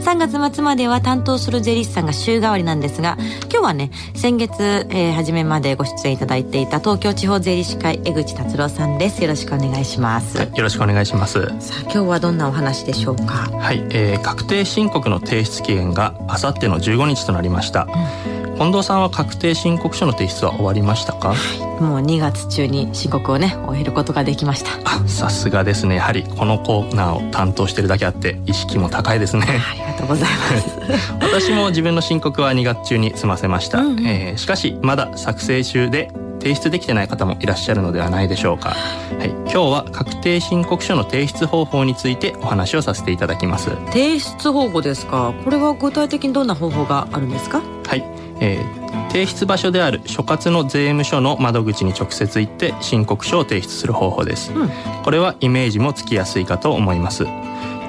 3月末までは担当する税理士さんが週替わりなんですが今日はね先月、えー、初めまでご出演いただいていた東京地方税理士会江口達郎さんです。よろしくお願いします、はい、よろしくお願いします。さあ今日はどんなお話でしょうか？はい、えー、確定申告の提出期限があさっての15日となりました、うん近藤さんは確定申告書の提出は終わりましたか、もう2月中に申告をね終えることができました。あさすがですね。やはりこのコーナーを担当してるだけあって意識も高いですね。ありがとうございます。私も自分の申告は2月中に済ませました、うんうん、えー、しかしまだ作成中で提出できてない方もいらっしゃるのではないでしょうか、はい、今日は確定申告書の提出方法についてお話をさせていただきます。提出方法ですか？これは具体的にどんな方法があるんですか？はいえー、提出場所である所轄の税務署の窓口に直接行って申告書を提出する方法です、うん、これはイメージもつきやすいかと思います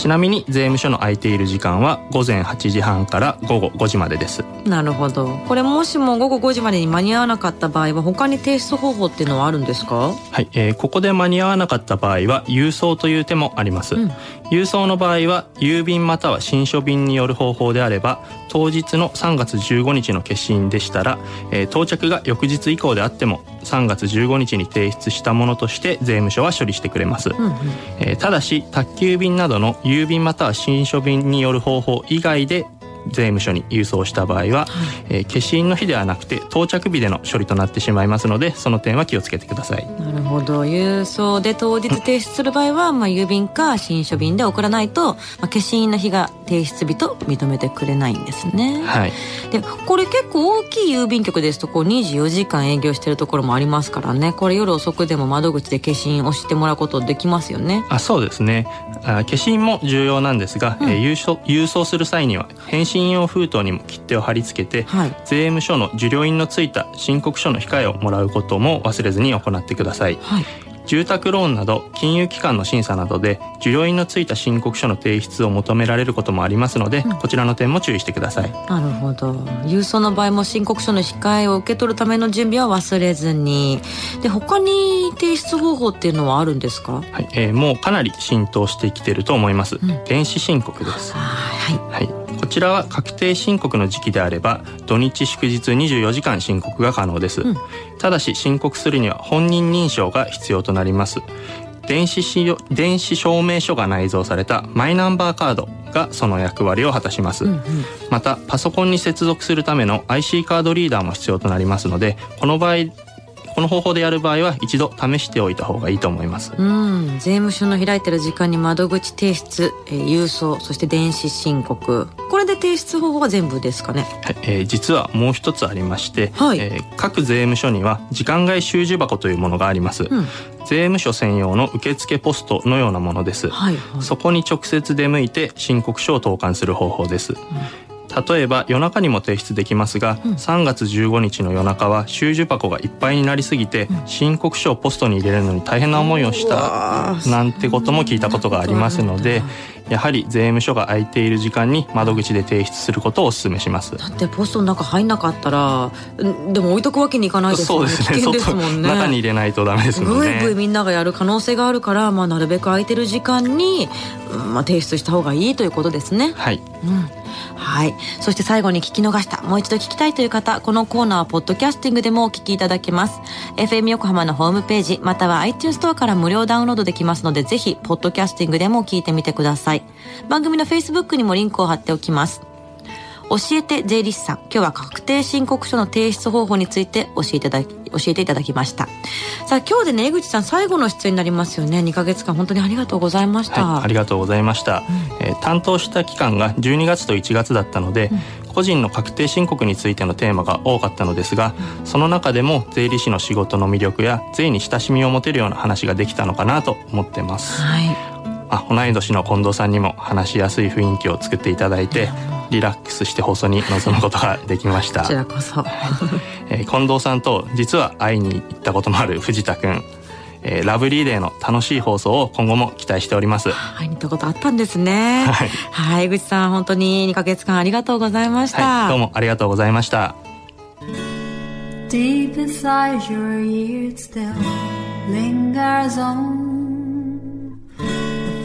ちなみに税務署の空いている時間は午前8時半から午後5時までです。なるほど。これもしも午後5時までに間に合わなかった場合は他に提出方法っていうのはあるんですか？はい、えー、ここで間に合わなかった場合は郵送という手もあります、うん、郵送の場合は郵便または新書便による方法であれば当日の3月15日の決心でしたら、えー、到着が翌日以降であっても3月15日に提出したものとして税務署は処理してくれます、うんうん、えー、ただし宅急便などの郵便または新書便による方法以外で税務署に郵送した場合は、はい、えー、消印の日ではなくて到着日での処理となってしまいますのでその点は気をつけてください。なるほど。郵送で当日提出する場合は、まあ、郵便か新書便で送らないと、まあ、消印の日が提出日と認めてくれないんですね。はい。でこれ結構大きい郵便局ですとこう24時間営業してるところもありますからね。これ夜遅くでも窓口で消印をしてもらうことできますよね。あそうですね。あ消印も重要なんですが、うん、えー、郵送郵送する際には返信用封筒にも切手を貼り付けて、はい、税務署の受領印のついた申告書の控えをもらうことも忘れずに行ってください、はい。住宅ローンなど金融機関の審査などで受領印のついた申告書の提出を求められることもありますので、うん、こちらの点も注意してください。なるほど。郵送の場合も申告書の控えを受け取るための準備は忘れずに。で他に提出方法っていうのはあるんですか？はい、えー、もうかなり浸透してきてると思います、うん、電子申告です。はい、はい。こちらは確定申告の時期であれば土日祝日24時間申告が可能です、うん、ただし申告するには本人認証が必要となります。電子電子証明書が内蔵されたマイナンバーカードがその役割を果たします、うんうん、またパソコンに接続するための IC カードリーダーも必要となりますのでこの場合この方法でやる場合は一度試しておいた方がいいと思います。うん。税務署の開いてる時間に窓口提出、えー、郵送そして電子申告。これで提出方法は全部ですかね、はい。えー、実はもう一つありまして、はい。えー、各税務署には時間外収受箱というものがあります、うん、税務署専用の受付ポストのようなものです、はいはい、そこに直接出向いて申告書を投函する方法です、うん例えば夜中にも提出できますが、うん、3月15日の夜中は収受箱がいっぱいになりすぎて、うん、申告書をポストに入れるのに大変な思いをしたなんてことも聞いたことがありますのでやはり税務署が空いている時間に窓口で提出することをお勧めします。だってポストの中入んなかったらでも置いとくわけにいかないですもんね。そうですね。ですもんね。中 に入れないとダメですもんね。ぐいぐいみんながやる可能性があるから、まあ、なるべく空いてる時間に、まあ、提出した方がいいということですね。はい、うん。はい。そして最後に聞き逃した、もう一度聞きたいという方、このコーナーはポッドキャスティングでもお聞きいただけます。FM 横浜のホームページ、または iTunes ストアから無料ダウンロードできますので、ぜひ、ポッドキャスティングでも聞いてみてください。番組の Facebook にもリンクを貼っておきます。教えて税理士さん。今日は確定申告書の提出方法について教えていただき、教えていただきました。さあ今日でね、江口さん最後の出演になりますよね。2ヶ月間本当にありがとうございました。はい、ありがとうございました、うん、えー、担当した期間が12月と1月だったので、うん、個人の確定申告についてのテーマが多かったのですが、うん、その中でも税理士の仕事の魅力や税に親しみを持てるような話ができたのかなと思ってます。はい。あ、同い年の近藤さんにも話しやすい雰囲気を作っていただいて、リラックスして放送に臨むことができました。こちらこそ、えー、近藤さんと実は会いに行ったこともある藤田くん。えー、ラブリーデーの楽しい放送を今後も期待しております。会いに行ったことあったんですね。はい、はい、江口さん本当に2か月間ありがとうございました、はい、どうもありがとうございました。Deep inside your ears still lingers on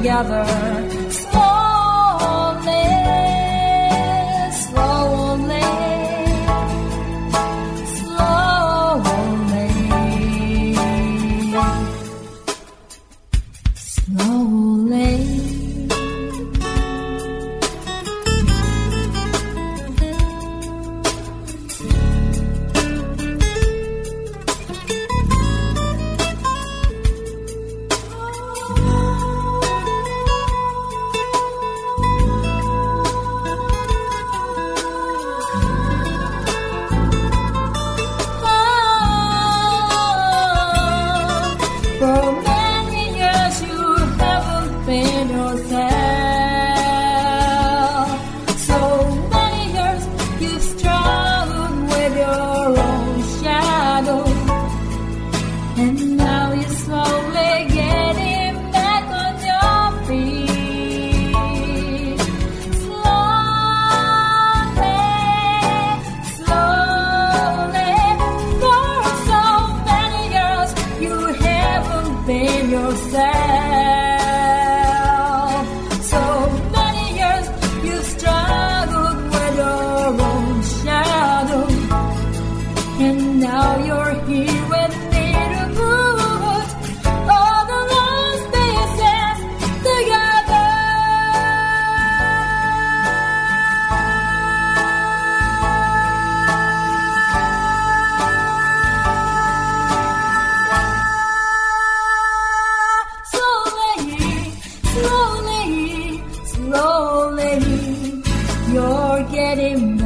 together. within yourself. let